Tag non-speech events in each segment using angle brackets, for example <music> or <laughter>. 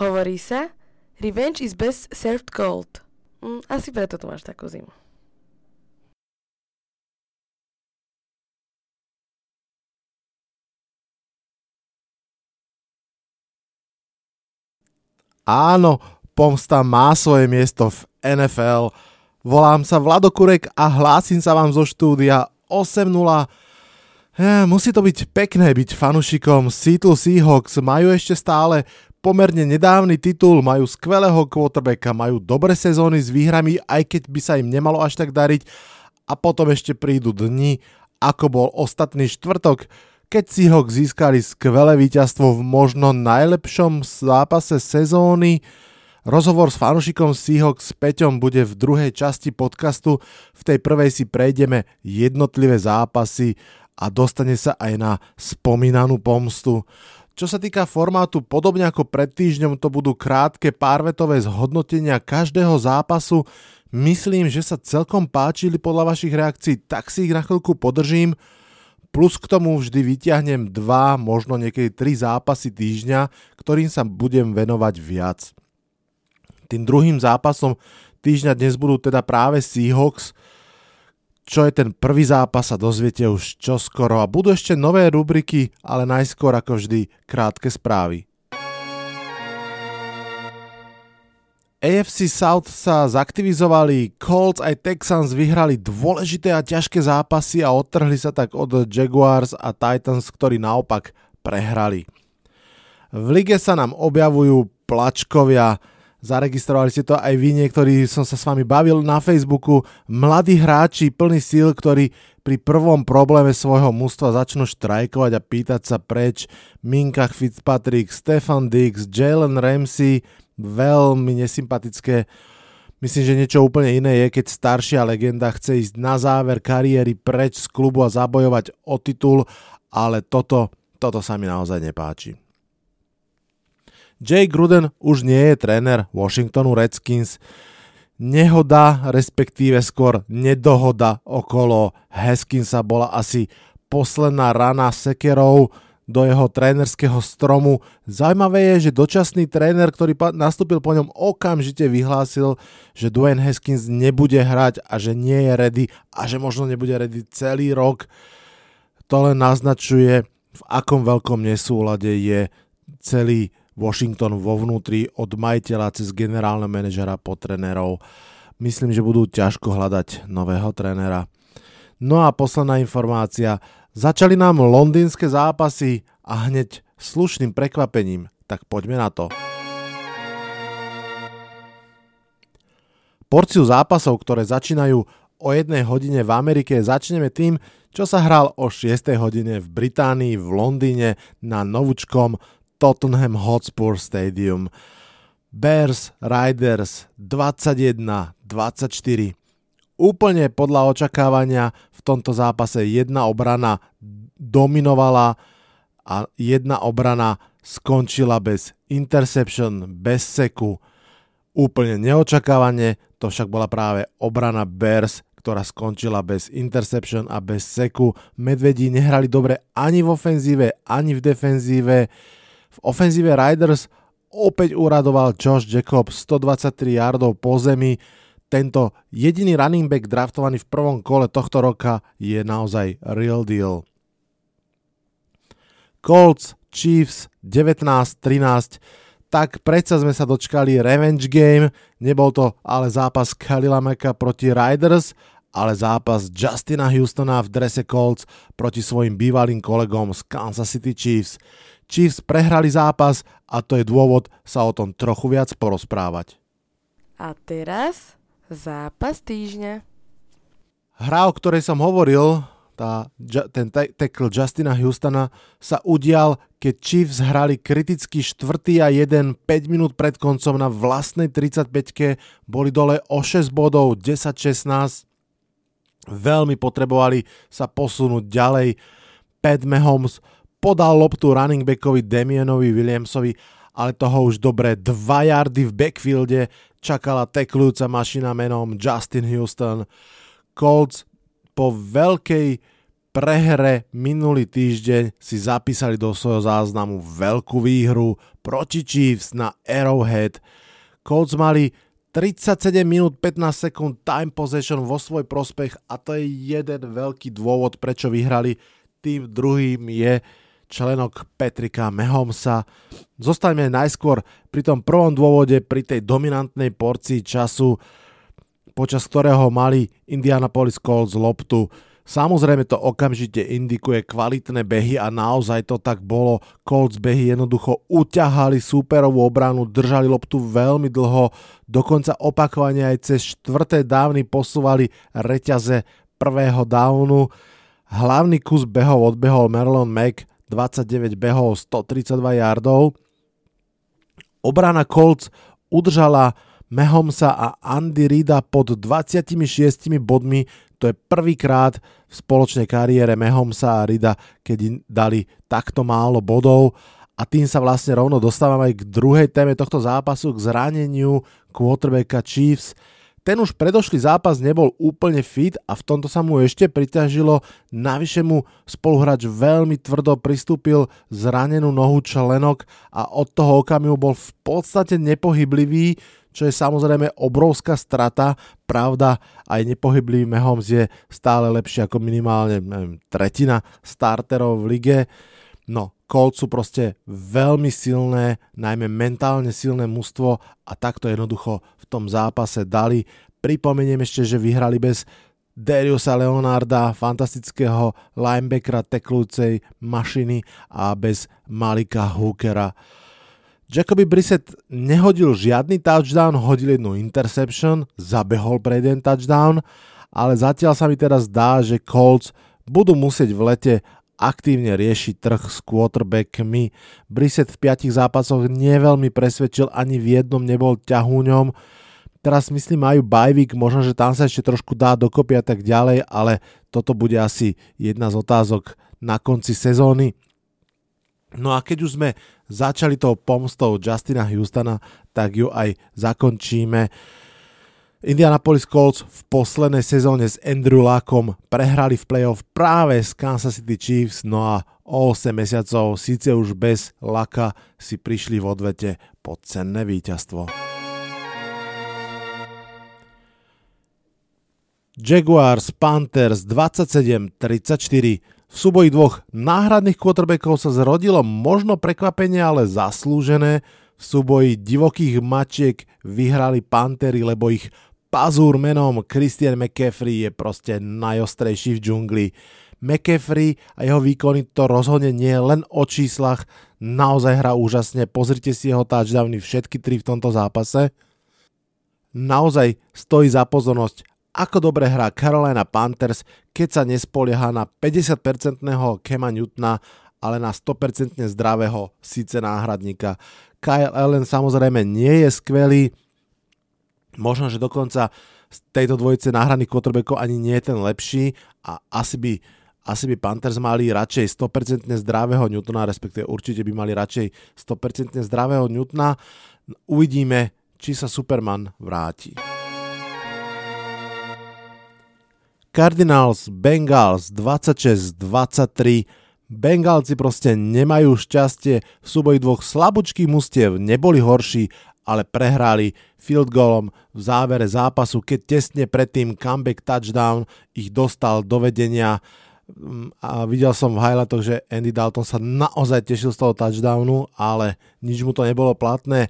Hovorí sa, revenge is best served cold. Mm, asi preto tu máš takú zimu. Áno, pomsta má svoje miesto v NFL. Volám sa Vlado Kurek a hlásim sa vám zo štúdia 8.0. Eh, musí to byť pekné byť fanušikom Seattle Seahawks. Majú ešte stále pomerne nedávny titul, majú skvelého quarterbacka, majú dobré sezóny s výhrami, aj keď by sa im nemalo až tak dariť. A potom ešte prídu dni, ako bol ostatný štvrtok, keď Seahawks získali skvelé víťazstvo v možno najlepšom zápase sezóny. Rozhovor s fanúšikom Seahawks s Peťom bude v druhej časti podcastu. V tej prvej si prejdeme jednotlivé zápasy a dostane sa aj na spomínanú pomstu. Čo sa týka formátu, podobne ako pred týždňom to budú krátke párvetové zhodnotenia každého zápasu. Myslím, že sa celkom páčili podľa vašich reakcií, tak si ich na chvíľku podržím plus k tomu vždy vyťahnem dva, možno niekedy tri zápasy týždňa, ktorým sa budem venovať viac. Tým druhým zápasom týždňa dnes budú teda práve Seahawks, čo je ten prvý zápas sa dozviete už čoskoro a budú ešte nové rubriky, ale najskôr ako vždy krátke správy. AFC South sa zaktivizovali, Colts aj Texans vyhrali dôležité a ťažké zápasy a odtrhli sa tak od Jaguars a Titans, ktorí naopak prehrali. V lige sa nám objavujú plačkovia, zaregistrovali ste to aj vy, niektorí som sa s vami bavil na Facebooku, mladí hráči plný síl, ktorí pri prvom probléme svojho mústva začnú štrajkovať a pýtať sa preč Minka Fitzpatrick, Stefan Dix, Jalen Ramsey, veľmi nesympatické. Myslím, že niečo úplne iné je, keď staršia legenda chce ísť na záver kariéry preč z klubu a zabojovať o titul, ale toto, toto sa mi naozaj nepáči. Jay Gruden už nie je tréner Washingtonu Redskins. Nehoda, respektíve skôr nedohoda okolo Haskinsa bola asi posledná rana sekerov, do jeho trénerského stromu. Zaujímavé je, že dočasný tréner, ktorý nastúpil po ňom, okamžite vyhlásil, že Dwayne Haskins nebude hrať a že nie je ready a že možno nebude ready celý rok. To len naznačuje, v akom veľkom nesúlade je celý Washington vo vnútri od majiteľa cez generálne manažera po trénerov. Myslím, že budú ťažko hľadať nového trénera. No a posledná informácia. Začali nám londýnske zápasy a hneď slušným prekvapením, tak poďme na to. Porciu zápasov, ktoré začínajú o jednej hodine v Amerike, začneme tým, čo sa hral o 6 hodine v Británii v Londýne na novúčkom Tottenham Hotspur Stadium. Bears Riders 21-24 úplne podľa očakávania v tomto zápase jedna obrana dominovala a jedna obrana skončila bez interception, bez seku. Úplne neočakávane, to však bola práve obrana Bears, ktorá skončila bez interception a bez seku. Medvedí nehrali dobre ani v ofenzíve, ani v defenzíve. V ofenzíve Riders opäť uradoval Josh Jacob 123 yardov po zemi, tento jediný running back draftovaný v prvom kole tohto roka je naozaj real deal. Colts, Chiefs 19-13, tak predsa sme sa dočkali revenge game, nebol to ale zápas Khalila Meka proti Riders, ale zápas Justina Houstona v drese Colts proti svojim bývalým kolegom z Kansas City Chiefs. Chiefs prehrali zápas a to je dôvod sa o tom trochu viac porozprávať. A teraz Zápas týždňa. Hra, o ktorej som hovoril, tá, ten tackle Justina Houstona sa udial, keď Chiefs hrali kriticky 4. a 1 5 minút pred koncom na vlastnej 35 boli dole o 6 bodov 10-16 veľmi potrebovali sa posunúť ďalej Pat Mahomes podal loptu running backovi Damianovi Williamsovi ale toho už dobre 2 yardy v backfielde čakala teklujúca mašina menom Justin Houston. Colts po veľkej prehre minulý týždeň si zapísali do svojho záznamu veľkú výhru proti Chiefs na Arrowhead. Colts mali 37 minút 15 sekúnd time possession vo svoj prospech a to je jeden veľký dôvod, prečo vyhrali. Tým druhým je členok Petrika Mehomsa. Zostaňme najskôr pri tom prvom dôvode, pri tej dominantnej porcii času, počas ktorého mali Indianapolis Colts loptu. Samozrejme to okamžite indikuje kvalitné behy a naozaj to tak bolo. Colts behy jednoducho uťahali súperovú obranu, držali loptu veľmi dlho, dokonca opakovane aj cez štvrté dávny posúvali reťaze prvého downu. Hlavný kus behov odbehol Merlon Mack, 29 behov, 132 yardov. Obrana Colts udržala Mehomsa a Andy Rida pod 26 bodmi, to je prvýkrát v spoločnej kariére Mehomsa a Rida, keď dali takto málo bodov a tým sa vlastne rovno dostávame aj k druhej téme tohto zápasu, k zraneniu quarterbacka Chiefs. Ten už predošlý zápas nebol úplne fit a v tomto sa mu ešte priťažilo. Navyše mu spoluhráč veľmi tvrdo pristúpil zranenú nohu členok a od toho okamihu bol v podstate nepohyblivý, čo je samozrejme obrovská strata. Pravda, aj nepohyblivý Mahomes je stále lepšie ako minimálne neviem, tretina starterov v lige. No, Colts sú proste veľmi silné, najmä mentálne silné mužstvo a takto jednoducho v tom zápase dali. Pripomeniem ešte, že vyhrali bez Dariusa Leonarda, fantastického linebackera teklúcej mašiny a bez Malika Hookera. Jacoby Brissett nehodil žiadny touchdown, hodil jednu interception, zabehol pre jeden touchdown, ale zatiaľ sa mi teraz zdá, že Colts budú musieť v lete aktívne riešiť trh s quarterbackmi. Brissett v piatich zápasoch neveľmi presvedčil, ani v jednom nebol ťahúňom. Teraz myslím majú bajvik, možno, že tam sa ešte trošku dá dokopy a tak ďalej, ale toto bude asi jedna z otázok na konci sezóny. No a keď už sme začali tou pomstou Justina Houstona, tak ju aj zakončíme. Indianapolis Colts v poslednej sezóne s Andrew Lockom prehrali v playoff práve s Kansas City Chiefs, no a o 8 mesiacov, síce už bez Laka, si prišli v odvete po cenné víťazstvo. Jaguars Panthers 27-34 v súboji dvoch náhradných quarterbackov sa zrodilo možno prekvapenie, ale zaslúžené. V súboji divokých mačiek vyhrali Pantery, lebo ich pazúr menom Christian McCaffrey je proste najostrejší v džungli. McCaffrey a jeho výkony to rozhodne nie len o číslach, naozaj hrá úžasne, pozrite si jeho touchdowny všetky tri v tomto zápase. Naozaj stojí za pozornosť ako dobre hrá Carolina Panthers, keď sa nespolieha na 50-percentného Kema Newtona, ale na 100% zdravého síce náhradníka. Kyle Allen samozrejme nie je skvelý, možno, že dokonca z tejto dvojice náhradných quarterbackov ani nie je ten lepší a asi by, asi by Panthers mali radšej 100% zdravého Newtona, respektíve určite by mali radšej 100% zdravého Newtona. Uvidíme, či sa Superman vráti. Cardinals Bengals 26-23 Bengálci proste nemajú šťastie, v súboji dvoch slabúčkých mustiev neboli horší, ale prehrali field goalom v závere zápasu, keď tesne predtým comeback touchdown ich dostal do vedenia a videl som v highlightoch, že Andy Dalton sa naozaj tešil z toho touchdownu, ale nič mu to nebolo platné.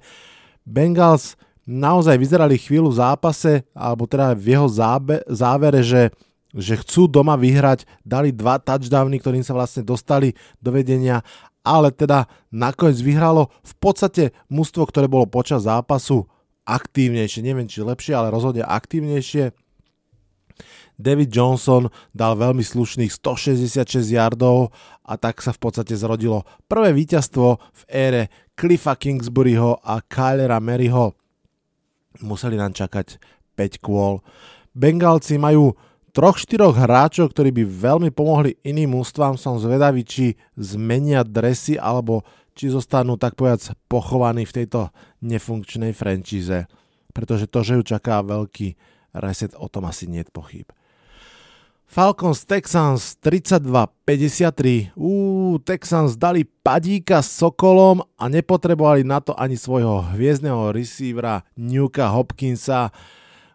Bengals naozaj vyzerali chvíľu v zápase, alebo teda v jeho zábe, závere, že že chcú doma vyhrať, dali dva touchdowny, ktorým sa vlastne dostali do vedenia, ale teda nakoniec vyhralo v podstate mužstvo, ktoré bolo počas zápasu aktívnejšie, neviem či lepšie, ale rozhodne aktívnejšie. David Johnson dal veľmi slušných 166 yardov a tak sa v podstate zrodilo prvé víťazstvo v ére Cliffa Kingsburyho a Kylera Maryho. Museli nám čakať 5 kôl. Bengálci majú troch, štyroch hráčov, ktorí by veľmi pomohli iným ústvám, som zvedavý, či zmenia dresy, alebo či zostanú tak povedať pochovaní v tejto nefunkčnej franchise. Pretože to, že ju čaká veľký reset, o tom asi nie je pochyb. Falcons Texans 32-53. Uú, Texans dali padíka Sokolom a nepotrebovali na to ani svojho hviezdneho receivera Newka Hopkinsa.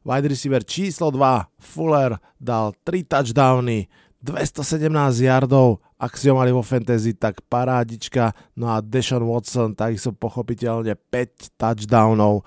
Wide receiver číslo 2 Fuller dal 3 touchdowny, 217 yardov, ak si ho mali vo fantasy, tak parádička. No a Deshaun Watson takisto pochopiteľne 5 touchdownov.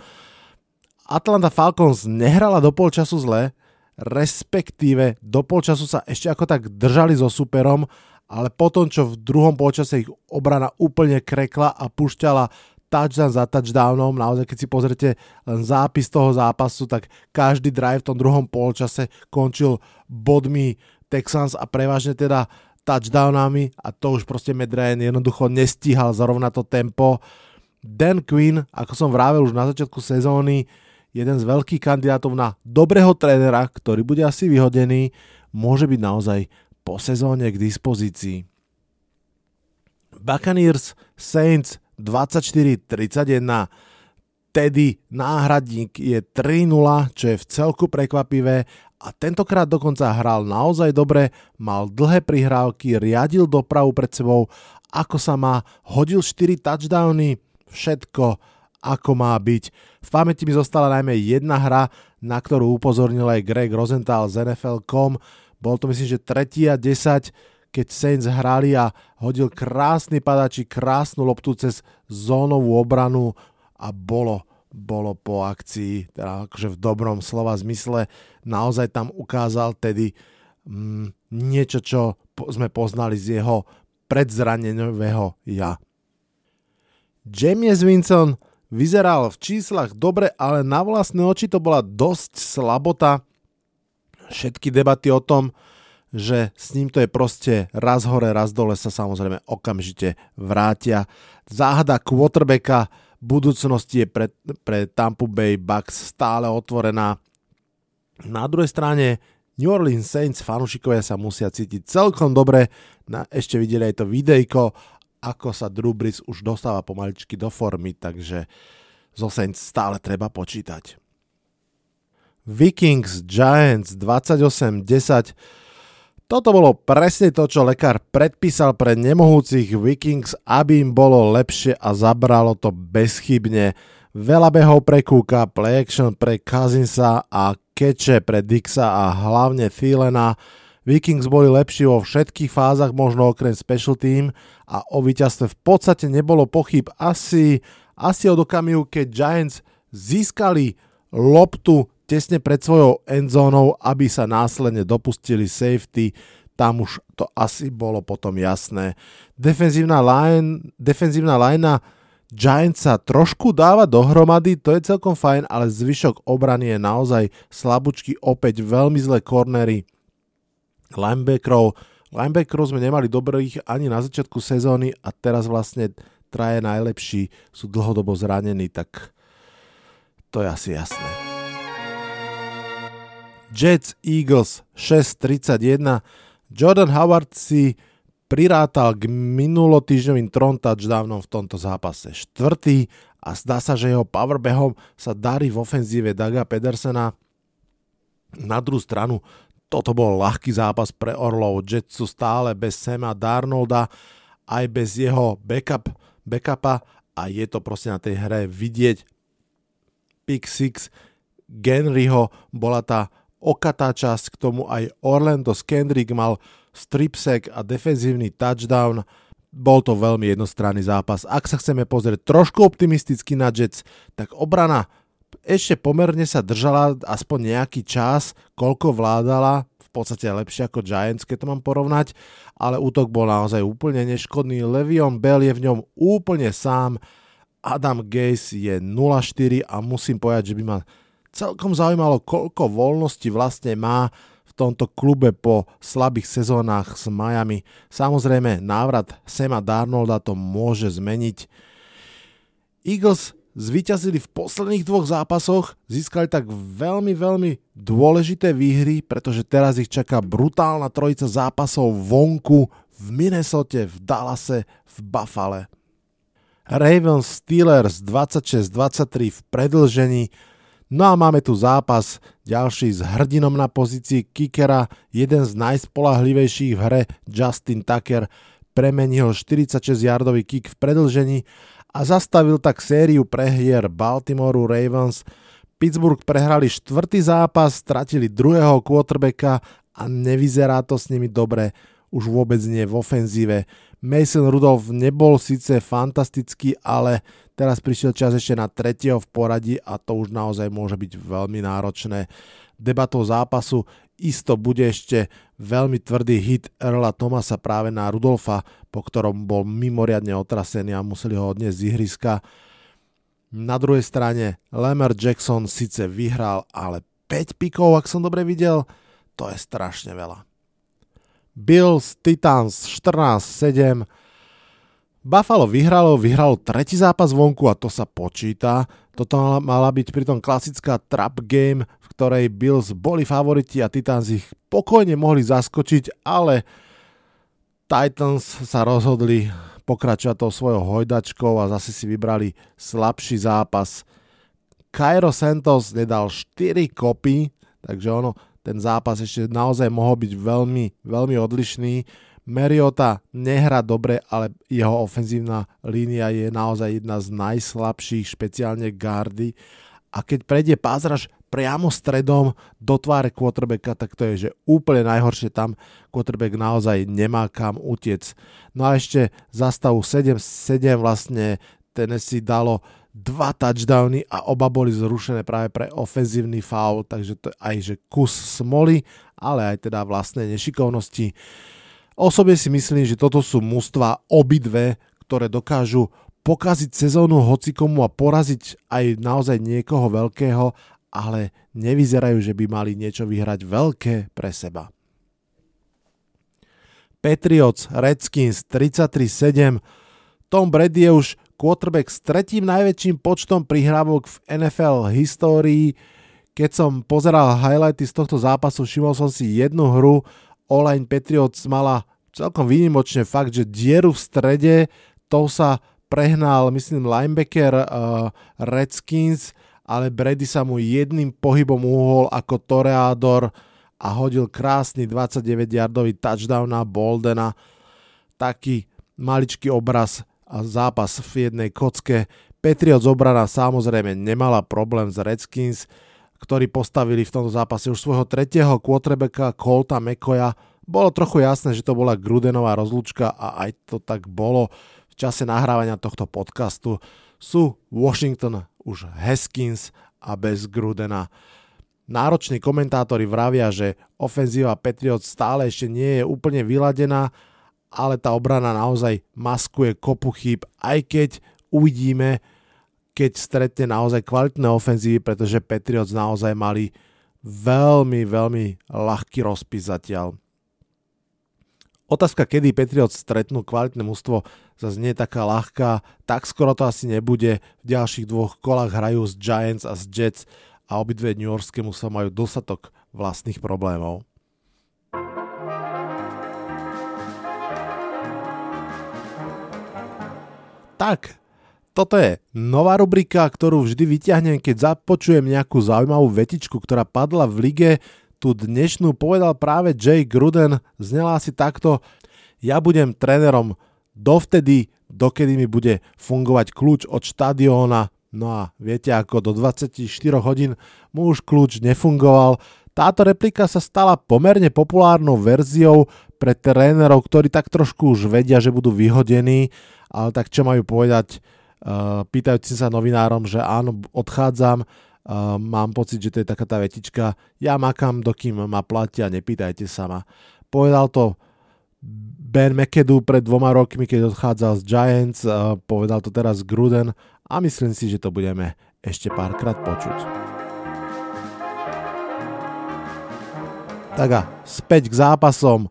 Atlanta Falcons nehrala do polčasu zle, respektíve do polčasu sa ešte ako tak držali so superom, ale potom, čo v druhom polčase ich obrana úplne krekla a pušťala touchdown za touchdownom, naozaj keď si pozrite len zápis toho zápasu, tak každý drive v tom druhom polčase končil bodmi Texans a prevažne teda touchdownami a to už proste Matt Ryan jednoducho nestíhal zrovna to tempo. Dan Quinn, ako som vravel už na začiatku sezóny, jeden z veľkých kandidátov na dobrého trénera, ktorý bude asi vyhodený, môže byť naozaj po sezóne k dispozícii. Buccaneers Saints 24-31 Teddy náhradník je 3-0, čo je v celku prekvapivé a tentokrát dokonca hral naozaj dobre, mal dlhé prihrávky, riadil dopravu pred sebou, ako sa má, hodil 4 touchdowny, všetko ako má byť. V pamäti mi zostala najmä jedna hra, na ktorú upozornil aj Greg Rosenthal z NFL.com. Bol to myslím, že 3. a 10, keď Saints hrali a hodil krásny padači, krásnu loptu cez zónovú obranu a bolo, bolo po akcii, teda akože v dobrom slova zmysle, naozaj tam ukázal tedy mm, niečo, čo sme poznali z jeho predzranenového ja. James Winston Vyzeral v číslach dobre, ale na vlastné oči to bola dosť slabota. Všetky debaty o tom, že s ním to je proste raz hore, raz dole sa samozrejme okamžite vrátia. Záhada quarterbacka budúcnosti je pre, pre Tampa Bay Bucks stále otvorená. Na druhej strane New Orleans Saints fanúšikovia sa musia cítiť celkom dobre. Na, ešte videli aj to videjko ako sa Drew Brees už dostáva pomaličky do formy, takže zo Saints stále treba počítať. Vikings Giants 28-10 toto bolo presne to, čo lekár predpísal pre nemohúcich Vikings, aby im bolo lepšie a zabralo to bezchybne. Veľa behov pre Kúka, play action pre Kazinsa a keče pre Dixa a hlavne Thielena. Vikings boli lepší vo všetkých fázach, možno okrem special team a o víťazstve v podstate nebolo pochyb asi, asi od okamihu, keď Giants získali loptu tesne pred svojou endzónou, aby sa následne dopustili safety. Tam už to asi bolo potom jasné. Defenzívna line, defenzívna linea Giants sa trošku dáva dohromady, to je celkom fajn, ale zvyšok obrany je naozaj slabúčky, opäť veľmi zlé cornery linebackerov, Linebackerov sme nemali dobrých ani na začiatku sezóny a teraz vlastne traje najlepší sú dlhodobo zranení, tak to je asi jasné. Jets Eagles 6.31 Jordan Howard si prirátal k minulotýždňovým tron touchdownom v tomto zápase. Štvrtý a zdá sa, že jeho powerbehom sa darí v ofenzíve Daga Pedersena. Na druhú stranu toto bol ľahký zápas pre Orlov. Jets sú stále bez Sema Darnolda, aj bez jeho backup, backupa a je to proste na tej hre vidieť. Pick 6 Genryho bola tá okatá časť, k tomu aj Orlando Skendrick mal stripsek a defenzívny touchdown. Bol to veľmi jednostranný zápas. Ak sa chceme pozrieť trošku optimisticky na Jets, tak obrana ešte pomerne sa držala aspoň nejaký čas, koľko vládala, v podstate lepšie ako Giants, keď to mám porovnať, ale útok bol naozaj úplne neškodný. Levion Bell je v ňom úplne sám, Adam Gaze je 0-4 a musím povedať, že by ma celkom zaujímalo, koľko voľnosti vlastne má v tomto klube po slabých sezónach s Miami. Samozrejme, návrat Sema Darnolda to môže zmeniť. Eagles zvíťazili v posledných dvoch zápasoch, získali tak veľmi, veľmi dôležité výhry, pretože teraz ich čaká brutálna trojica zápasov vonku v Minnesote, v Dallase, v Buffale. Ravens Steelers 26-23 v predlžení. No a máme tu zápas ďalší s hrdinom na pozícii kickera, jeden z najspolahlivejších v hre Justin Tucker premenil 46-yardový kick v predlžení a zastavil tak sériu prehier Baltimoreu Ravens. Pittsburgh prehrali štvrtý zápas, stratili druhého quarterbacka a nevyzerá to s nimi dobre, už vôbec nie v ofenzíve. Mason Rudolph nebol síce fantastický, ale teraz prišiel čas ešte na tretieho v poradí a to už naozaj môže byť veľmi náročné. Debatou zápasu isto bude ešte veľmi tvrdý hit Erla Thomasa práve na Rudolfa, po ktorom bol mimoriadne otrasený a museli ho odniesť z ihriska. Na druhej strane Lamar Jackson síce vyhral, ale 5 pikov, ak som dobre videl, to je strašne veľa. Bills, Titans 14-7. Buffalo vyhralo, vyhralo tretí zápas vonku a to sa počíta. Toto mala byť pritom klasická trap game, v ktorej Bills boli favoriti a Titans ich pokojne mohli zaskočiť, ale Titans sa rozhodli pokračovať tou svojou hojdačkou a zase si vybrali slabší zápas. Cairo Santos nedal 4 kopy, takže ono, ten zápas ešte naozaj mohol byť veľmi, veľmi odlišný. Mariota nehrá dobre, ale jeho ofenzívna línia je naozaj jedna z najslabších, špeciálne gardy. A keď prejde pázraž priamo stredom do tváre quarterbacka, tak to je že úplne najhoršie tam quarterback naozaj nemá kam utiec. No a ešte za stavu 7-7 vlastne Tennessee dalo dva touchdowny a oba boli zrušené práve pre ofenzívny foul, takže to aj že kus smoly, ale aj teda vlastné nešikovnosti. Osobne si myslím, že toto sú mužstva obidve, ktoré dokážu pokaziť sezónu hocikomu a poraziť aj naozaj niekoho veľkého, ale nevyzerajú, že by mali niečo vyhrať veľké pre seba. Patriots Redskins 33-7 Tom Brady je už quarterback s tretím najväčším počtom prihrávok v NFL histórii. Keď som pozeral highlighty z tohto zápasu, všimol som si jednu hru. Online Patriots mala celkom výnimočne fakt, že dieru v strede, to sa prehnal, myslím, linebacker uh, Redskins, ale Brady sa mu jedným pohybom uhol ako toreador a hodil krásny 29-yardový touchdown na Boldena. Taký maličký obraz a zápas v jednej kocke. Patriots obrana samozrejme nemala problém s Redskins, ktorí postavili v tomto zápase už svojho tretieho quarterbacka Colta McCoya. Bolo trochu jasné, že to bola Grudenová rozlúčka a aj to tak bolo. V čase nahrávania tohto podcastu sú Washington už Haskins a bez Grudena. Nároční komentátori vravia, že ofenzíva Patriots stále ešte nie je úplne vyladená ale tá obrana naozaj maskuje kopu chýb, aj keď uvidíme, keď stretne naozaj kvalitné ofenzívy, pretože Patriots naozaj mali veľmi, veľmi ľahký rozpis zatiaľ. Otázka, kedy Patriots stretnú kvalitné mužstvo, zase nie je taká ľahká, tak skoro to asi nebude. V ďalších dvoch kolách hrajú z Giants a z Jets a obidve New Yorkské mužstva majú dostatok vlastných problémov. Tak, toto je nová rubrika, ktorú vždy vyťahnem, keď započujem nejakú zaujímavú vetičku, ktorá padla v lige. Tu dnešnú povedal práve Jay Gruden, znela si takto, ja budem trénerom dovtedy, dokedy mi bude fungovať kľúč od štadióna. No a viete ako, do 24 hodín mu už kľúč nefungoval. Táto replika sa stala pomerne populárnou verziou pre trénerov, ktorí tak trošku už vedia, že budú vyhodení ale tak čo majú povedať, pýtajúci sa novinárom, že áno, odchádzam, uh, mám pocit, že to je taká tá vetička, ja makám, dokým ma platia, nepýtajte sa ma. Povedal to Ben McAdoo pred dvoma rokmi, keď odchádzal z Giants, uh, povedal to teraz Gruden a myslím si, že to budeme ešte párkrát počuť. Tak a späť k zápasom.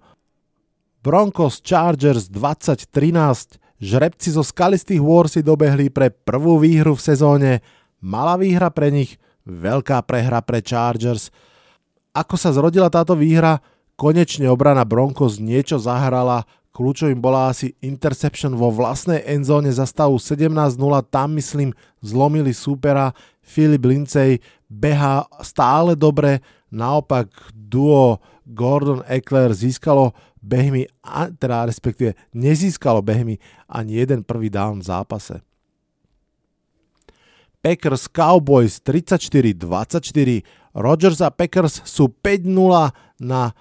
Broncos Chargers 2013 Žrebci zo skalistých War si dobehli pre prvú výhru v sezóne. Malá výhra pre nich, veľká prehra pre Chargers. Ako sa zrodila táto výhra? Konečne obrana Broncos niečo zahrala, Kľúčovým bola asi interception vo vlastnej endzóne za stavu 17-0. Tam myslím zlomili súpera. Filip Lincej beha stále dobre. Naopak duo Gordon Eckler získalo behmi, teda respektíve nezískalo behmi ani jeden prvý down v zápase. Packers Cowboys 34-24. Rodgers a Packers sú 5-0 na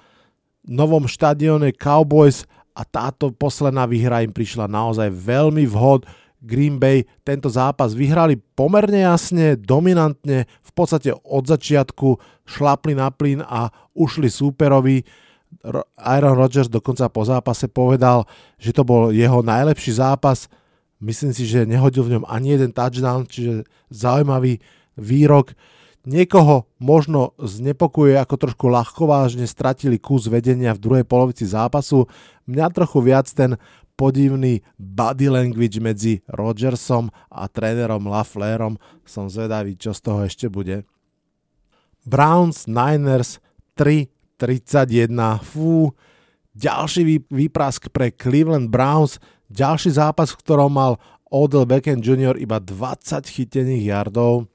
novom štadióne Cowboys a táto posledná výhra im prišla naozaj veľmi vhod. Green Bay tento zápas vyhrali pomerne jasne, dominantne, v podstate od začiatku šlapli na plyn a ušli súperovi. Aaron Rodgers dokonca po zápase povedal, že to bol jeho najlepší zápas. Myslím si, že nehodil v ňom ani jeden touchdown, čiže zaujímavý výrok. Niekoho možno znepokuje, ako trošku ľahkovážne stratili kus vedenia v druhej polovici zápasu. Mňa trochu viac ten podivný body language medzi Rodgersom a trénerom Laflerom. Som zvedavý, čo z toho ešte bude. Browns Niners 3-31. Fú, ďalší výprask pre Cleveland Browns. Ďalší zápas, v ktorom mal Odell Beckham Jr. iba 20 chytených yardov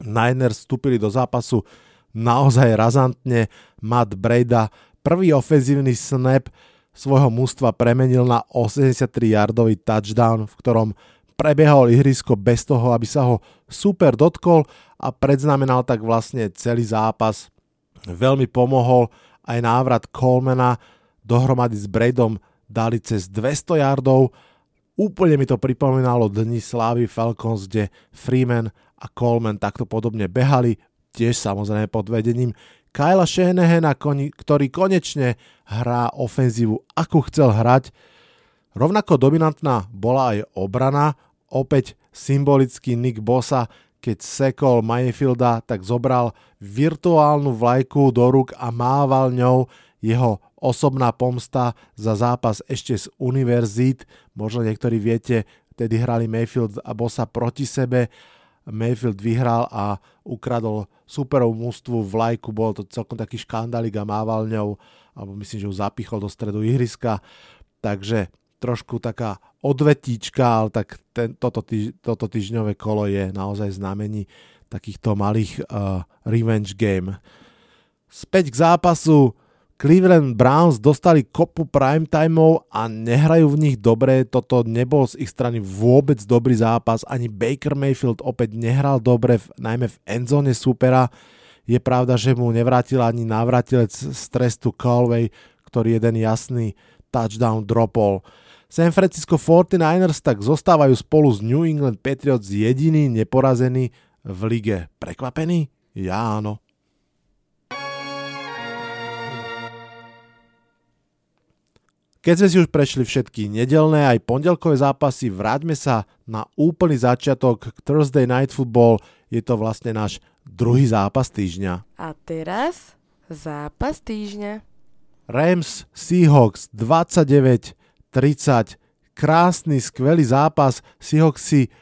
Niners vstúpili do zápasu naozaj razantne. Matt Breda prvý ofenzívny snap svojho mústva premenil na 83-yardový touchdown, v ktorom prebiehal ihrisko bez toho, aby sa ho super dotkol a predznamenal tak vlastne celý zápas. Veľmi pomohol aj návrat Colemana, dohromady s Bradom dali cez 200 yardov. Úplne mi to pripomínalo dni slávy Falcons, kde Freeman a Coleman takto podobne behali, tiež samozrejme pod vedením Kyla Shanahana, ktorý konečne hrá ofenzívu, ako chcel hrať. Rovnako dominantná bola aj obrana, opäť symbolický Nick Bosa, keď sekol Mayfielda, tak zobral virtuálnu vlajku do rúk a mával ňou jeho osobná pomsta za zápas ešte z univerzít. Možno niektorí viete, tedy hrali Mayfield a Bosa proti sebe. Mayfield vyhral a ukradol superov mústvu vlajku, bol to celkom taký škandalik a mával ňou, alebo myslím, že ju zapichol do stredu ihriska, takže trošku taká odvetíčka, ale tak ten, toto, týž, toto týždňové kolo je naozaj znamení takýchto malých uh, revenge game. Späť k zápasu Cleveland Browns dostali kopu primetimeov a nehrajú v nich dobre, toto nebol z ich strany vôbec dobrý zápas, ani Baker Mayfield opäť nehral dobre, najmä v endzone supera. Je pravda, že mu nevrátil ani návratilec z trestu Calway, ktorý jeden jasný touchdown dropol. San Francisco 49ers tak zostávajú spolu s New England Patriots jediný neporazený v lige. Prekvapený? Ja áno. Keď sme si už prešli všetky nedelné aj pondelkové zápasy, vráťme sa na úplný začiatok k Thursday Night Football. Je to vlastne náš druhý zápas týždňa. A teraz zápas týždňa. Rams Seahawks 29-30. Krásny, skvelý zápas. Seahawks si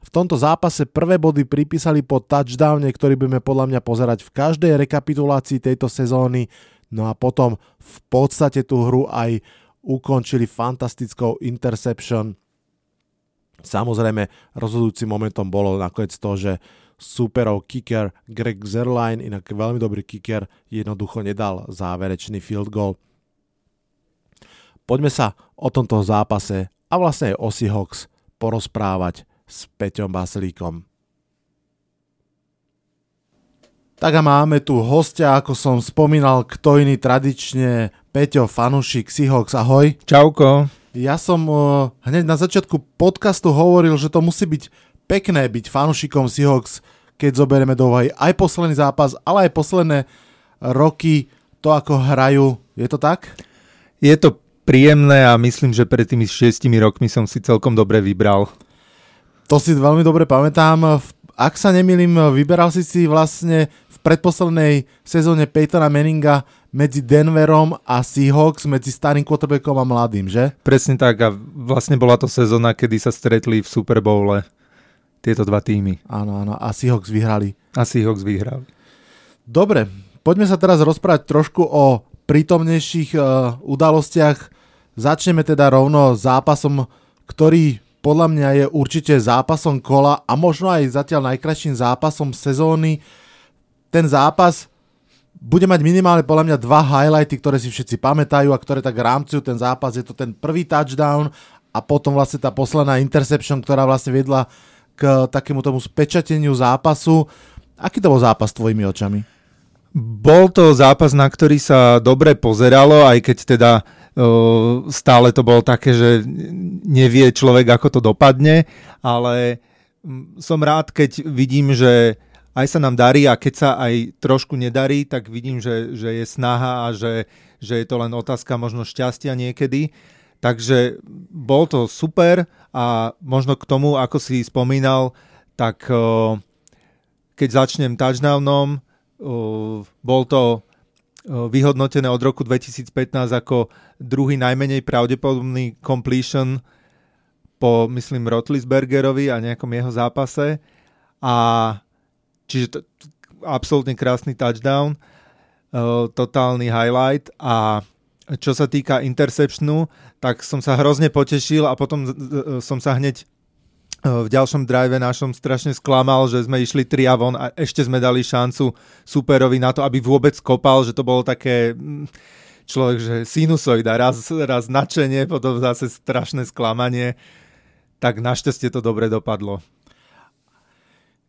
v tomto zápase prvé body pripísali po touchdowne, ktorý budeme podľa mňa pozerať v každej rekapitulácii tejto sezóny. No a potom v podstate tú hru aj ukončili fantastickou interception. Samozrejme, rozhodujúcim momentom bolo nakoniec to, že superov kicker Greg Zerline, inak veľmi dobrý kicker, jednoducho nedal záverečný field goal. Poďme sa o tomto zápase a vlastne aj o Seahawks porozprávať s Peťom Baslíkom. Tak a máme tu hostia, ako som spomínal, kto iný tradične, Peťo Fanušik, Seahawks, ahoj. Čauko. Ja som uh, hneď na začiatku podcastu hovoril, že to musí byť pekné byť fanušikom Seahawks, keď zoberieme do úvahy aj posledný zápas, ale aj posledné roky, to ako hrajú. Je to tak? Je to príjemné a myslím, že pred tými šiestimi rokmi som si celkom dobre vybral. To si veľmi dobre pamätám. Ak sa nemýlim, vyberal si si vlastne predposlednej sezóne Peytona Manninga medzi Denverom a Seahawks, medzi starým quarterbackom a mladým, že? Presne tak a vlastne bola to sezóna, kedy sa stretli v Super Bowle tieto dva týmy. Áno, áno, a Seahawks vyhrali. A Seahawks vyhrali. Dobre, poďme sa teraz rozprávať trošku o prítomnejších uh, udalostiach začneme teda rovno zápasom, ktorý podľa mňa je určite zápasom kola a možno aj zatiaľ najkrajším zápasom sezóny. Ten zápas bude mať minimálne podľa mňa dva highlighty, ktoré si všetci pamätajú a ktoré tak rámcujú ten zápas. Je to ten prvý touchdown a potom vlastne tá posledná interception, ktorá vlastne vedla k takému tomu spečateniu zápasu. Aký to bol zápas tvojimi očami? Bol to zápas, na ktorý sa dobre pozeralo, aj keď teda stále to bolo také, že nevie človek, ako to dopadne, ale som rád, keď vidím, že aj sa nám darí a keď sa aj trošku nedarí, tak vidím, že, že je snaha a že, že je to len otázka možno šťastia niekedy. Takže bol to super a možno k tomu, ako si spomínal, tak keď začnem touchdownom, bol to vyhodnotené od roku 2015 ako druhý najmenej pravdepodobný completion po, myslím, Rotlisbergerovi a nejakom jeho zápase. A čiže to, absolútne krásny touchdown, uh, totálny highlight a čo sa týka interceptionu, tak som sa hrozne potešil a potom som sa hneď v ďalšom drive našom strašne sklamal, že sme išli 3 a von a ešte sme dali šancu superovi na to, aby vôbec kopal, že to bolo také mm, človek, že sinusoida, raz, raz načenie, potom zase strašné sklamanie, tak našťastie to dobre dopadlo.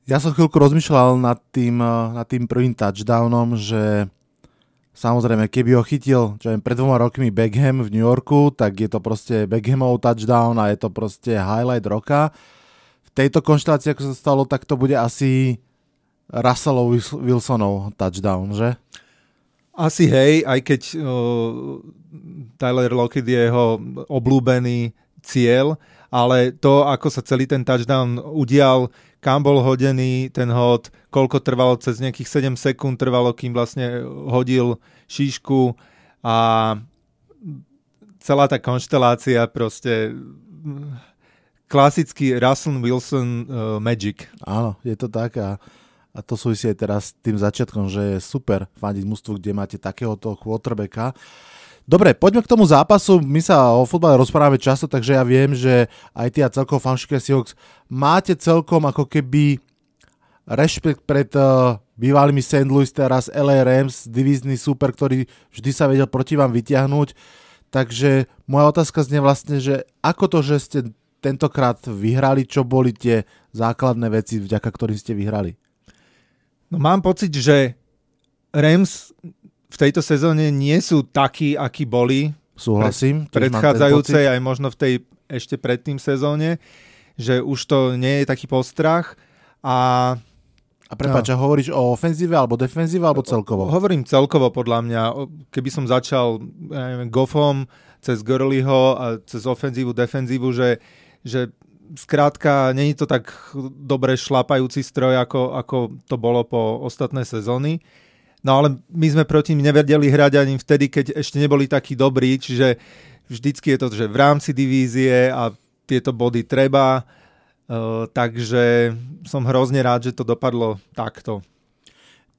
Ja som chvíľku rozmýšľal nad tým, eh, nad tým prvým touchdownom, že samozrejme, keby ho chytil čo viem, pred dvoma rokmi Beckham v New Yorku, tak je to proste Beckhamov touchdown a je to proste highlight roka tejto konštelácii, ako sa stalo, tak to bude asi Russellov Wilsonov touchdown, že? Asi hej, aj keď uh, Tyler Lockett je jeho obľúbený cieľ, ale to, ako sa celý ten touchdown udial, kam bol hodený ten hod, koľko trvalo, cez nejakých 7 sekúnd trvalo, kým vlastne hodil šíšku a celá tá konštelácia proste klasický Russell Wilson uh, Magic. Áno, je to tak a, a to súvisí aj teraz s tým začiatkom, že je super fandiť mústvu, kde máte takéhoto quarterbacka. Dobre, poďme k tomu zápasu. My sa o futbale rozprávame často, takže ja viem, že aj ty a celkovo fanšike Seahawks máte celkom ako keby rešpekt pred uh, bývalými St. Louis, teraz LA Rams, divízny super, ktorý vždy sa vedel proti vám vyťahnuť. Takže moja otázka znie vlastne, že ako to, že ste tentokrát vyhrali? Čo boli tie základné veci, vďaka ktorým ste vyhrali? No mám pocit, že Rams v tejto sezóne nie sú takí, akí boli Súhlasím. Pred, predchádzajúcej, aj možno v tej ešte predtým sezóne, že už to nie je taký postrach a a prepáč, no. hovoríš o ofenzíve alebo defenzíve alebo celkovo? Hovorím celkovo podľa mňa. Keby som začal neviem, Goffom cez Gurleyho a cez ofenzívu, defenzívu, že že skrátka není to tak dobre šlapajúci stroj, ako, ako to bolo po ostatné sezóny. No ale my sme proti nim nevedeli hrať ani vtedy, keď ešte neboli takí dobrí, čiže vždycky je to, že v rámci divízie a tieto body treba, uh, takže som hrozne rád, že to dopadlo takto.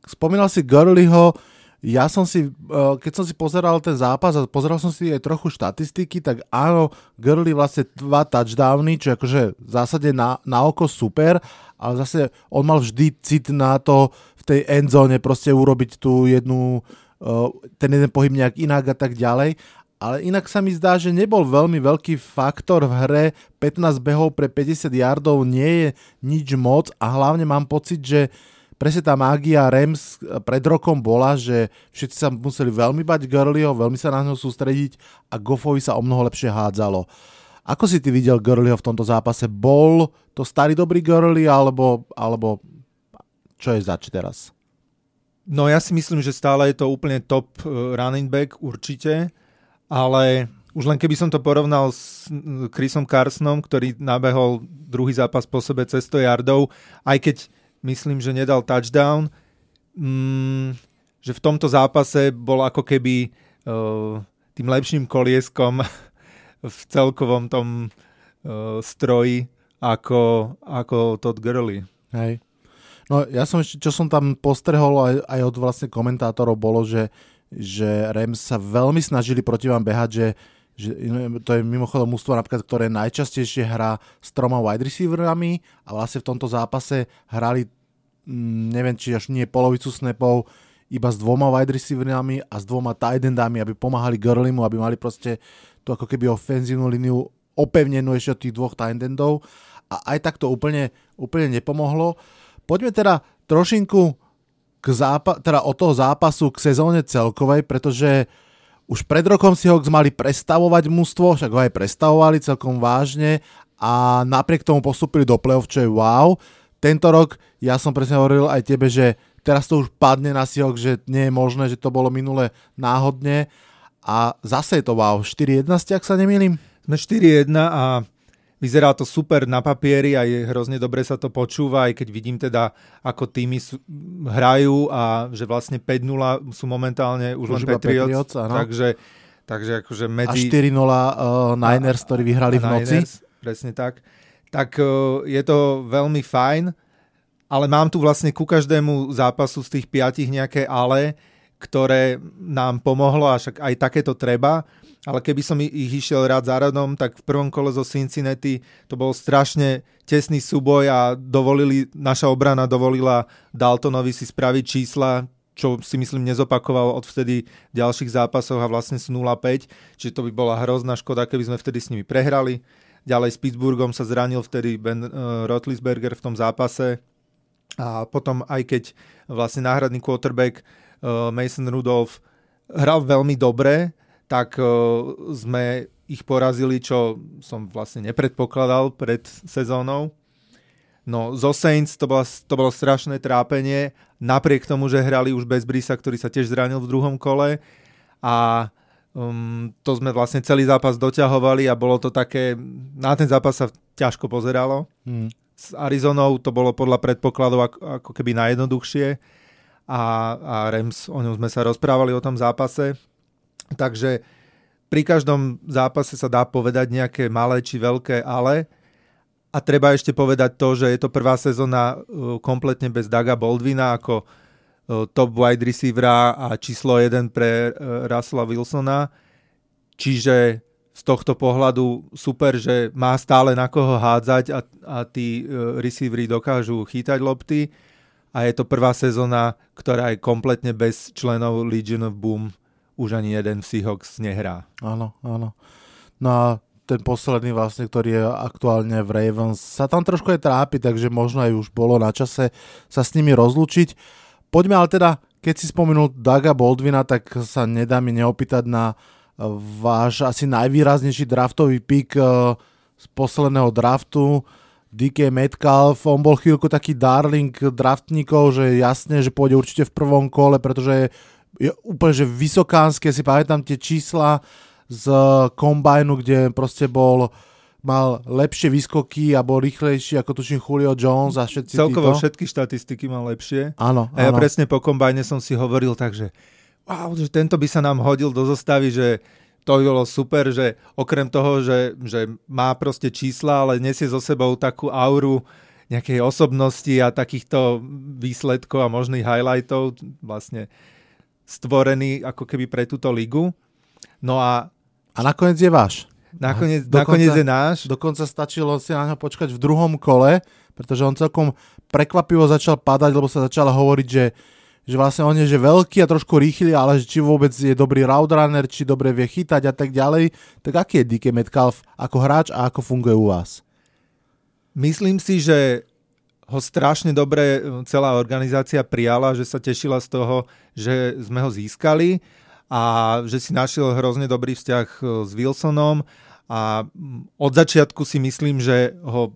Spomínal si Gurleyho, ja som si, eh, keď som si pozeral ten zápas a pozeral som si aj trochu štatistiky, tak áno, Gurley vlastne dva touchdowny, čo akože v zásade na, na oko super, ale zase on mal vždy cit na to v tej endzone proste urobiť tú jednu, eh, ten jeden pohyb nejak inak a tak ďalej. Ale inak sa mi zdá, že nebol veľmi veľký faktor v hre. 15 behov pre 50 yardov nie je nič moc a hlavne mám pocit, že uh, presne tá mágia Rams pred rokom bola, že všetci sa museli veľmi bať Gurleyho, veľmi sa na ňo sústrediť a Goffovi sa o mnoho lepšie hádzalo. Ako si ty videl Gurleyho v tomto zápase? Bol to starý dobrý Gurley alebo, alebo čo je zač teraz? No ja si myslím, že stále je to úplne top eh, running back určite, ale už len keby som to porovnal s Chrisom Carsonom, ktorý nabehol druhý zápas po sebe cez 100 yardov, aj keď myslím, že nedal touchdown, mm, že v tomto zápase bol ako keby uh, tým lepším kolieskom <laughs> v celkovom tom uh, stroji ako, ako Todd Gurley. Hej. No ja som ešte, čo som tam postrehol aj, aj od vlastne komentátorov, bolo, že, že Rams sa veľmi snažili proti vám behať, že, že to je mimochodom mústvo napríklad, ktoré najčastejšie hrá s troma wide receiverami a vlastne v tomto zápase hrali mm, neviem, či až nie polovicu snapov, iba s dvoma wide receiverami a s dvoma tight endami, aby pomáhali Gurlimu, aby mali proste tú ako keby ofenzívnu líniu opevnenú ešte od tých dvoch tight endov a aj tak to úplne, úplne nepomohlo. Poďme teda trošinku k zápa- teda od toho zápasu k sezóne celkovej, pretože už pred rokom si Hawks mali prestavovať mústvo, však ho aj prestavovali celkom vážne a napriek tomu postupili do play-off, čo je wow. Tento rok, ja som presne hovoril aj tebe, že teraz to už padne na Seahawks, že nie je možné, že to bolo minule náhodne a zase je to wow. 4-1 ste, ak sa nemýlim? Sme 4-1 a Vyzerá to super na papieri a je hrozne dobre sa to počúva, aj keď vidím teda, ako týmy sú, hrajú a že vlastne 5-0 sú momentálne už, už len Patriots, Patriots takže, takže akože medzi... A 4-0 uh, Niners, ktorí vyhrali v noci. Niners, presne tak. Tak uh, je to veľmi fajn, ale mám tu vlastne ku každému zápasu z tých piatich nejaké ale, ktoré nám pomohlo a však aj takéto treba ale keby som ich išiel rád za radom, tak v prvom kole zo Cincinnati to bol strašne tesný súboj a dovolili, naša obrana dovolila Daltonovi si spraviť čísla, čo si myslím nezopakoval od vtedy v ďalších zápasoch a vlastne sú 0-5, čiže to by bola hrozná škoda, keby sme vtedy s nimi prehrali. Ďalej s Pittsburghom sa zranil vtedy Ben uh, Rotlisberger v tom zápase a potom aj keď vlastne náhradný quarterback uh, Mason Rudolph hral veľmi dobre, tak sme ich porazili, čo som vlastne nepredpokladal pred sezónou. No, zo Saints to, bola, to bolo strašné trápenie, napriek tomu, že hrali už bez Brisa, ktorý sa tiež zranil v druhom kole a um, to sme vlastne celý zápas doťahovali a bolo to také, na ten zápas sa ťažko pozeralo. Hmm. S Arizonou to bolo podľa predpokladov ako, ako keby najjednoduchšie a, a Rams, o ňom sme sa rozprávali o tom zápase, Takže pri každom zápase sa dá povedať nejaké malé či veľké ale. A treba ešte povedať to, že je to prvá sezóna uh, kompletne bez Daga Boldvina ako uh, top wide receivera a číslo 1 pre uh, Russella Wilsona. Čiže z tohto pohľadu super, že má stále na koho hádzať a, a tí receivery dokážu chytať lopty. A je to prvá sezóna, ktorá je kompletne bez členov Legion of Boom už ani jeden Seahawks nehrá. Áno, áno. No a ten posledný vlastne, ktorý je aktuálne v Ravens, sa tam trošku aj trápi, takže možno aj už bolo na čase sa s nimi rozlučiť. Poďme ale teda, keď si spomenul Daga Boldvina, tak sa nedá mi neopýtať na eh, váš asi najvýraznejší draftový pick eh, z posledného draftu. DK Metcalf, on bol chvíľku taký darling draftníkov, že jasne, že pôjde určite v prvom kole, pretože je úplne že vysokánske, si pamätám tie čísla z kombajnu, kde proste bol mal lepšie výskoky a bol rýchlejší ako tuším Julio Jones a všetci Celkovo títo. všetky štatistiky mal lepšie. Áno, A ja presne po kombajne som si hovoril tak, že wow, že tento by sa nám hodil do zostavy, že to by bolo super, že okrem toho, že, že má proste čísla, ale nesie so sebou takú auru nejakej osobnosti a takýchto výsledkov a možných highlightov. Vlastne stvorený ako keby pre túto ligu. No a... A nakoniec je váš. Nakoniec, dokonca, nakoniec je náš. Dokonca stačilo si na ňo počkať v druhom kole, pretože on celkom prekvapivo začal padať, lebo sa začal hovoriť, že, že vlastne on je že veľký a trošku rýchly, ale či vôbec je dobrý route runner, či dobre vie chytať a tak ďalej. Tak aký je DK Metcalf ako hráč a ako funguje u vás? Myslím si, že ho strašne dobre e, celá organizácia prijala, že sa tešila z toho, že sme ho získali a že si našiel hrozne dobrý vzťah e, s Wilsonom. A od začiatku si myslím, že ho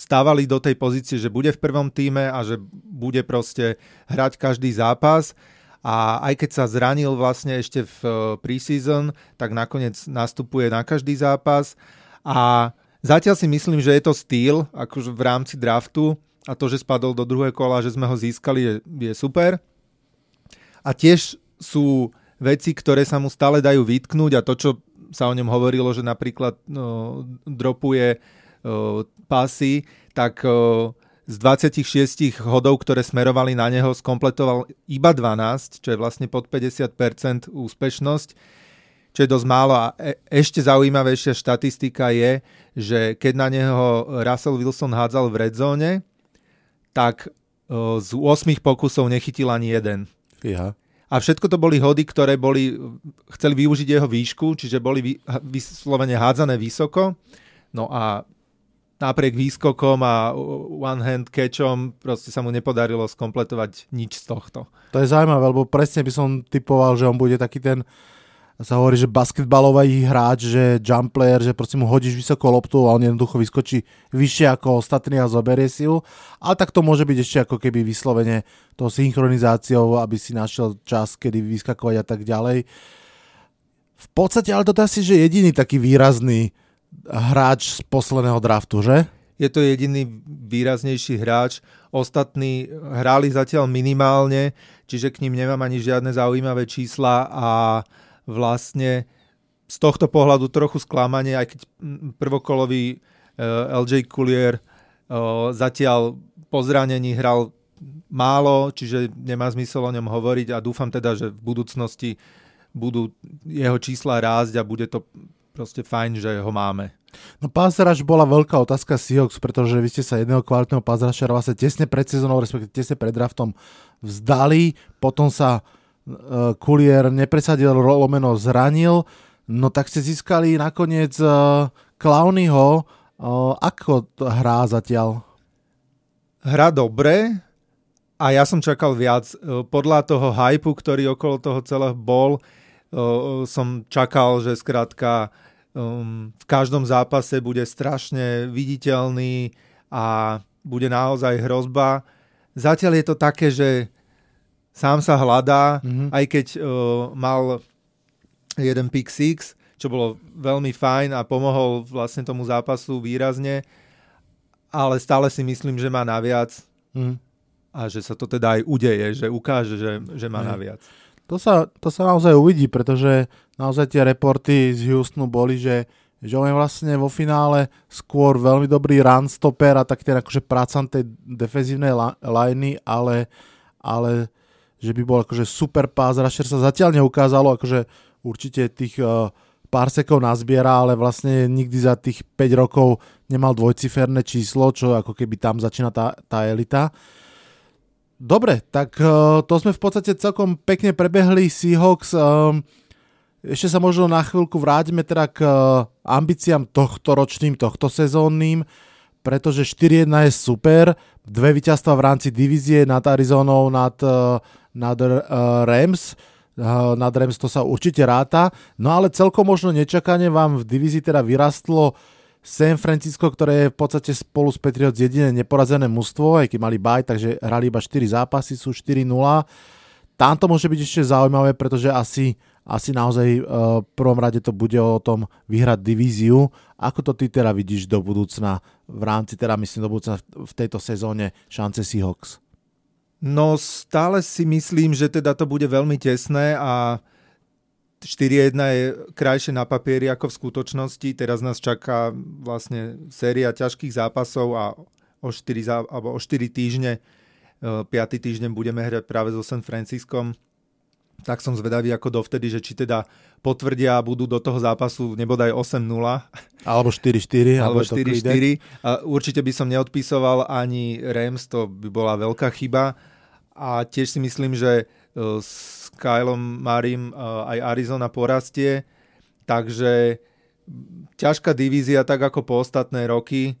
stávali do tej pozície, že bude v prvom týme a že bude proste hrať každý zápas. A aj keď sa zranil vlastne ešte v e, preseason, tak nakoniec nastupuje na každý zápas. A zatiaľ si myslím, že je to styl akože v rámci draftu, a to, že spadol do druhého kola, že sme ho získali, je, je super. A tiež sú veci, ktoré sa mu stále dajú vytknúť a to, čo sa o ňom hovorilo, že napríklad no, dropuje no, pasy, tak no, z 26 hodov, ktoré smerovali na neho, skompletoval iba 12, čo je vlastne pod 50% úspešnosť. čo je dosť málo a e- ešte zaujímavejšia štatistika je, že keď na neho Russell Wilson hádzal v redzone, tak uh, z 8 pokusov nechytil ani jeden. Fíha. A všetko to boli hody, ktoré boli, chceli využiť jeho výšku, čiže boli vy, vyslovene hádzané vysoko. No a napriek výskokom a one hand catchom proste sa mu nepodarilo skompletovať nič z tohto. To je zaujímavé, lebo presne by som typoval, že on bude taký ten sa hovorí, že basketbalový hráč, že jump player, že proste mu hodíš vysoko loptu a on jednoducho vyskočí vyššie ako ostatní a zoberie si ju. Ale tak to môže byť ešte ako keby vyslovene tou synchronizáciou, aby si našiel čas, kedy vyskakovať a tak ďalej. V podstate, ale toto asi, že jediný taký výrazný hráč z posledného draftu, že? Je to jediný výraznejší hráč. Ostatní hráli zatiaľ minimálne, čiže k ním nemám ani žiadne zaujímavé čísla a vlastne z tohto pohľadu trochu sklamanie, aj keď prvokolový uh, eh, LJ Collier uh, zatiaľ po zranení hral málo, čiže nemá zmysel o ňom hovoriť a dúfam teda, že v budúcnosti budú jeho čísla rásť a bude to proste fajn, že ho máme. No pázraž bola veľká otázka Seahawks, pretože vy ste sa jedného kvalitného pázrašera vlastne tesne pred sezónou, respektíve tesne pred draftom vzdali, potom sa uh, Kulier nepresadil, lomeno zranil, no tak ste získali nakoniec uh, Clownyho. Uh, ako hrá zatiaľ? Hra dobre a ja som čakal viac. Podľa toho hypu, ktorý okolo toho celého bol, som čakal, že skrátka um, v každom zápase bude strašne viditeľný a bude naozaj hrozba. Zatiaľ je to také, že sám sa hľadá, mm-hmm. aj keď uh, mal jeden pick six, čo bolo veľmi fajn a pomohol vlastne tomu zápasu výrazne, ale stále si myslím, že má naviac mm. a že sa to teda aj udeje, že ukáže, že, že má mm. naviac. To sa, to sa naozaj uvidí, pretože naozaj tie reporty z Houstonu boli, že, že on je vlastne vo finále skôr veľmi dobrý run stopper a tak ten akože prácan tej defenzívnej liney, ale, ale že by bol akože super pass rusher sa zatiaľ neukázalo, akože určite tých uh, pár sekov nazbiera, ale vlastne nikdy za tých 5 rokov nemal dvojciferné číslo, čo ako keby tam začína tá, tá elita. Dobre, tak uh, to sme v podstate celkom pekne prebehli Seahawks. Um, ešte sa možno na chvíľku vrátime teda k uh, ambíciám tohto ročným, tohto sezónnym, pretože 4-1 je super, dve víťazstva v rámci divízie nad Arizonou, nad, uh, nad uh, Rams, uh, nad Rams to sa určite ráta, no ale celkom možno nečakane vám v divízii teda vyrastlo San Francisco, ktoré je v podstate spolu s Patriots jediné neporazené mužstvo, aj keď mali baj, takže hrali iba 4 zápasy, sú 4-0. Tam to môže byť ešte zaujímavé, pretože asi, asi naozaj uh, v prvom rade to bude o tom vyhrať divíziu. Ako to ty teda vidíš do budúcna, v rámci teda myslím do budúcna v tejto sezóne šance Seahawks? No stále si myslím, že teda to bude veľmi tesné a 4-1 je krajšie na papieri ako v skutočnosti. Teraz nás čaká vlastne séria ťažkých zápasov a o 4, zá, alebo o 4 týždne, 5. E, týždeň budeme hrať práve so San Franciskom. Tak som zvedavý ako dovtedy, že či teda potvrdia a budú do toho zápasu nebodaj 8-0. Alebo 4-4. Alebo 4-4. A určite by som neodpisoval ani Rams, to by bola veľká chyba. A tiež si myslím, že e, s Kylom Marim aj Arizona porastie, takže ťažká divízia tak ako po ostatné roky.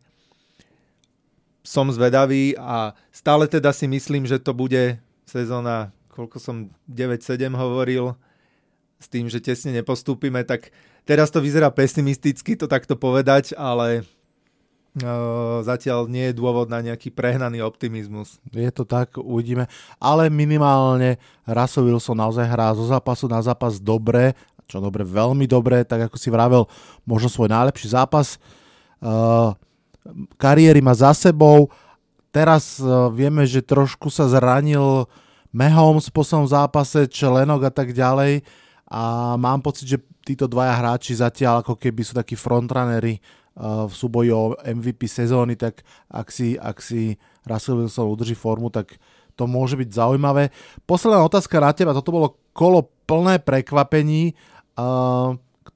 Som zvedavý a stále teda si myslím, že to bude sezóna, koľko som 9-7 hovoril, s tým, že tesne nepostúpime, tak teraz to vyzerá pesimisticky to takto povedať, ale zatiaľ nie je dôvod na nejaký prehnaný optimizmus. Je to tak, uvidíme. Ale minimálne Russell Wilson naozaj hrá zo zápasu na zápas dobre, čo dobre, veľmi dobre, tak ako si vravel, možno svoj najlepší zápas uh, kariéry má za sebou. Teraz uh, vieme, že trošku sa zranil Mahomes po svojom zápase, Čelenok a tak ďalej a mám pocit, že títo dvaja hráči zatiaľ ako keby sú takí frontrunnery v súboji o MVP sezóny, tak ak si, ak si Russell Wilson udrží formu, tak to môže byť zaujímavé. Posledná otázka na teba, toto bolo kolo plné prekvapení.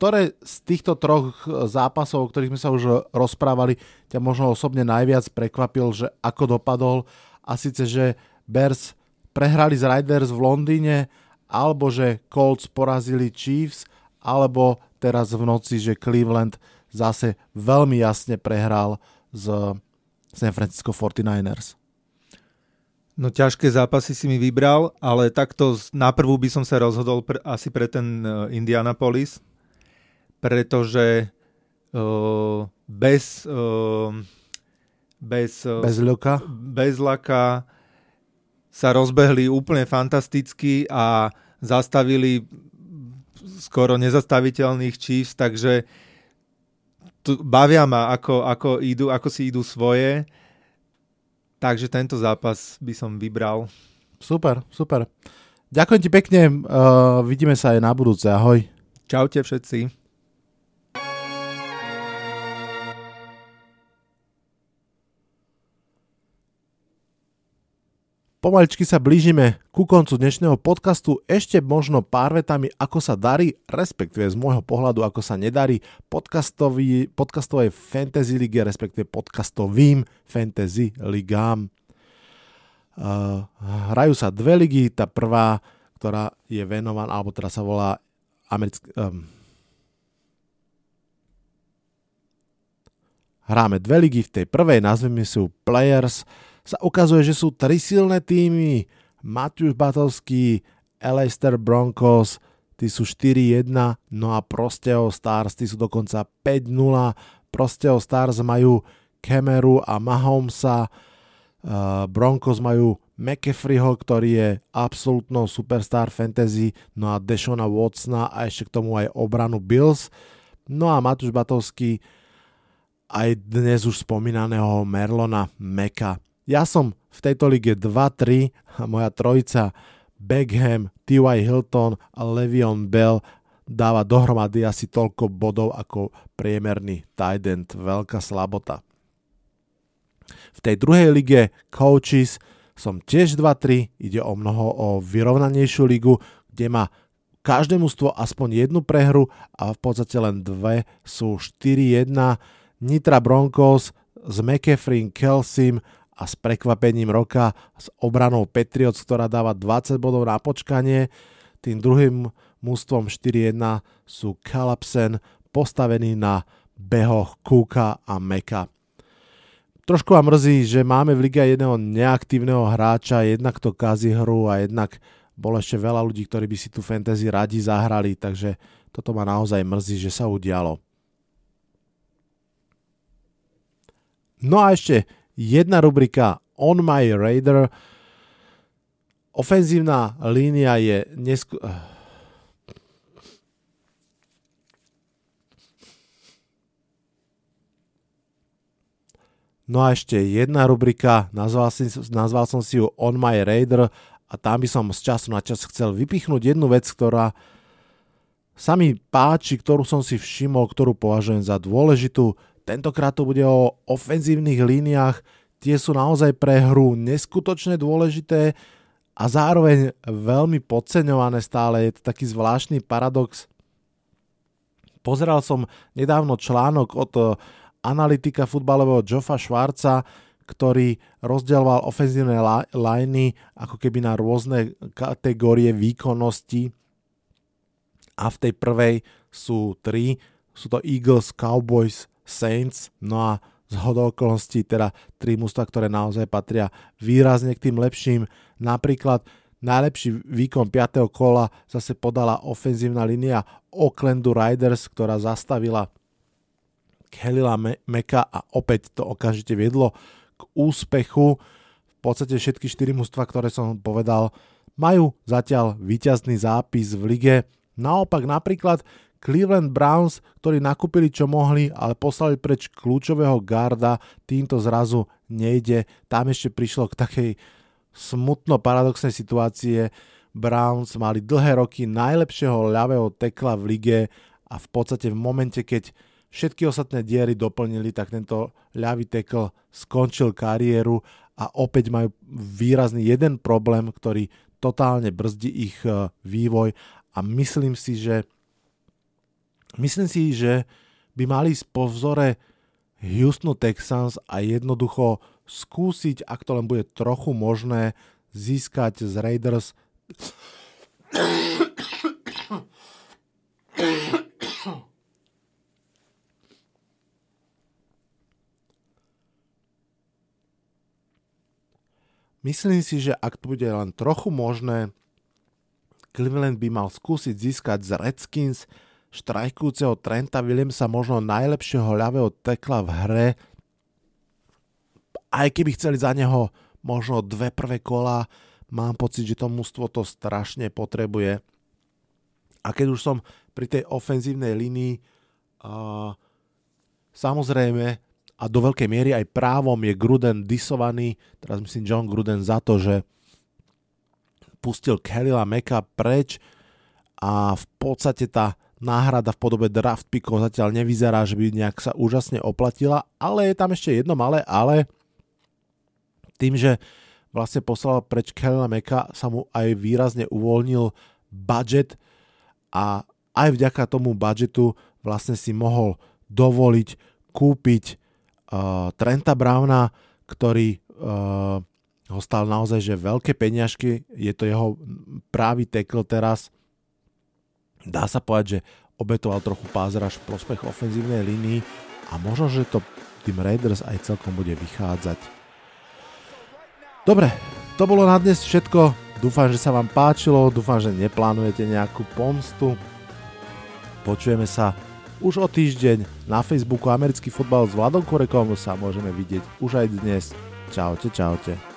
ktoré z týchto troch zápasov, o ktorých sme sa už rozprávali, ťa možno osobne najviac prekvapil, že ako dopadol a síce, že Bears prehrali z Riders v Londýne, alebo že Colts porazili Chiefs, alebo teraz v noci, že Cleveland zase veľmi jasne prehral z San Francisco 49ers. No ťažké zápasy si mi vybral, ale takto na prvú by som sa rozhodol pr- asi pre ten uh, Indianapolis, pretože uh, bez, uh, bez, bez, ľuka. bez laka sa rozbehli úplne fantasticky a zastavili skoro nezastaviteľných Chiefs, takže tu, bavia ma, ako, ako, idú, ako si idú svoje Takže tento zápas by som vybral. Super, super. Ďakujem ti pekne, uh, vidíme sa aj na budúce, ahoj. Čaute všetci. Pomaličky sa blížime ku koncu dnešného podcastu. Ešte možno pár vetami, ako sa darí, respektíve z môjho pohľadu, ako sa nedarí podcastovej fantasy lige, respektíve podcastovým fantasy ligám. Uh, hrajú sa dve ligy, tá prvá, ktorá je venovaná, alebo teda sa volá americký... Um, hráme dve ligy, v tej prvej nazveme sú Players, sa ukazuje, že sú tri silné týmy. Matthews Batovský, Leicester Broncos, tí sú 4-1, no a Prosteo Stars, tí sú dokonca 5-0. Prosteo Stars majú Kemeru a Mahomesa, uh, Broncos majú McAfreeho, ktorý je absolútnou superstar fantasy, no a Deshona Watsona a ešte k tomu aj obranu Bills. No a Matúš Batovský aj dnes už spomínaného Merlona Meka. Ja som v tejto lige 2-3 a moja trojica Beckham, T.Y. Hilton a Levion Bell dáva dohromady asi toľko bodov ako priemerný tight end. Veľká slabota. V tej druhej lige Coaches som tiež 2-3, ide o mnoho o vyrovnanejšiu ligu, kde má každé mužstvo aspoň jednu prehru a v podstate len dve sú 4-1. Nitra Broncos s McAfee, Kelsim a s prekvapením roka s obranou Patriots, ktorá dáva 20 bodov na počkanie. Tým druhým mústvom 4-1 sú Kalapsen, postavení na behoch Kuka a Meka. Trošku vám mrzí, že máme v lige jedného neaktívneho hráča, jednak to kazí hru a jednak bolo ešte veľa ľudí, ktorí by si tu fantasy radi zahrali, takže toto ma naozaj mrzí, že sa udialo. No a ešte jedna rubrika On My Raider. Ofenzívna línia je nesku... No a ešte jedna rubrika, nazval, si, nazval som si ju On My Raider a tam by som z času na čas chcel vypichnúť jednu vec, ktorá sa mi páči, ktorú som si všimol, ktorú považujem za dôležitú. Tentokrát to bude o ofenzívnych líniách, tie sú naozaj pre hru neskutočne dôležité a zároveň veľmi podceňované stále. Je to taký zvláštny paradox. Pozeral som nedávno článok od eh, analytika futbalového Joffa Schwarza, ktorý rozdeloval ofenzívne liney ako keby na rôzne kategórie výkonnosti a v tej prvej sú tri, sú to Eagles, Cowboys, Saints, no a z hodou okolností teda tri mužstva, ktoré naozaj patria výrazne k tým lepším. Napríklad najlepší výkon 5. kola zase podala ofenzívna línia Oaklandu Riders, ktorá zastavila Khalila Meka a opäť to okamžite viedlo k úspechu. V podstate všetky 4 mužstva, ktoré som povedal, majú zatiaľ výťazný zápis v lige. Naopak napríklad Cleveland Browns, ktorí nakúpili čo mohli, ale poslali preč kľúčového garda, týmto zrazu nejde. Tam ešte prišlo k takej smutno paradoxnej situácie. Browns mali dlhé roky najlepšieho ľavého tekla v lige a v podstate v momente, keď všetky ostatné diery doplnili, tak tento ľavý tekl skončil kariéru a opäť majú výrazný jeden problém, ktorý totálne brzdí ich eh, vývoj a myslím si, že Myslím si, že by mali po vzore Houston Texans a jednoducho skúsiť, ak to len bude trochu možné, získať z Raiders Myslím si, že ak to bude len trochu možné, Cleveland by mal skúsiť získať z Redskins štrajkujúceho Trenta Williamsa možno najlepšieho ľavého tekla v hre, aj keby chceli za neho možno dve prvé kola, mám pocit, že to mústvo to strašne potrebuje. A keď už som pri tej ofenzívnej línii, uh, samozrejme, a do veľkej miery aj právom je Gruden disovaný, teraz myslím John Gruden za to, že pustil Kellila Meka preč a v podstate tá náhrada v podobe draft pickov zatiaľ nevyzerá, že by nejak sa úžasne oplatila, ale je tam ešte jedno malé ale. Tým, že vlastne poslal preč Kellila Meka, sa mu aj výrazne uvoľnil budget a aj vďaka tomu budžetu vlastne si mohol dovoliť kúpiť uh, Trenta Browna, ktorý uh, ho stal naozaj že veľké peňažky, je to jeho právý tekl teraz. Dá sa povedať, že obetoval trochu pázraž v prospech ofenzívnej línii a možno, že to tým Raiders aj celkom bude vychádzať. Dobre, to bolo na dnes všetko. Dúfam, že sa vám páčilo, dúfam, že neplánujete nejakú pomstu. Počujeme sa už o týždeň na Facebooku Americký futbal s Vladom Korekom sa môžeme vidieť už aj dnes. Čaute, čaute.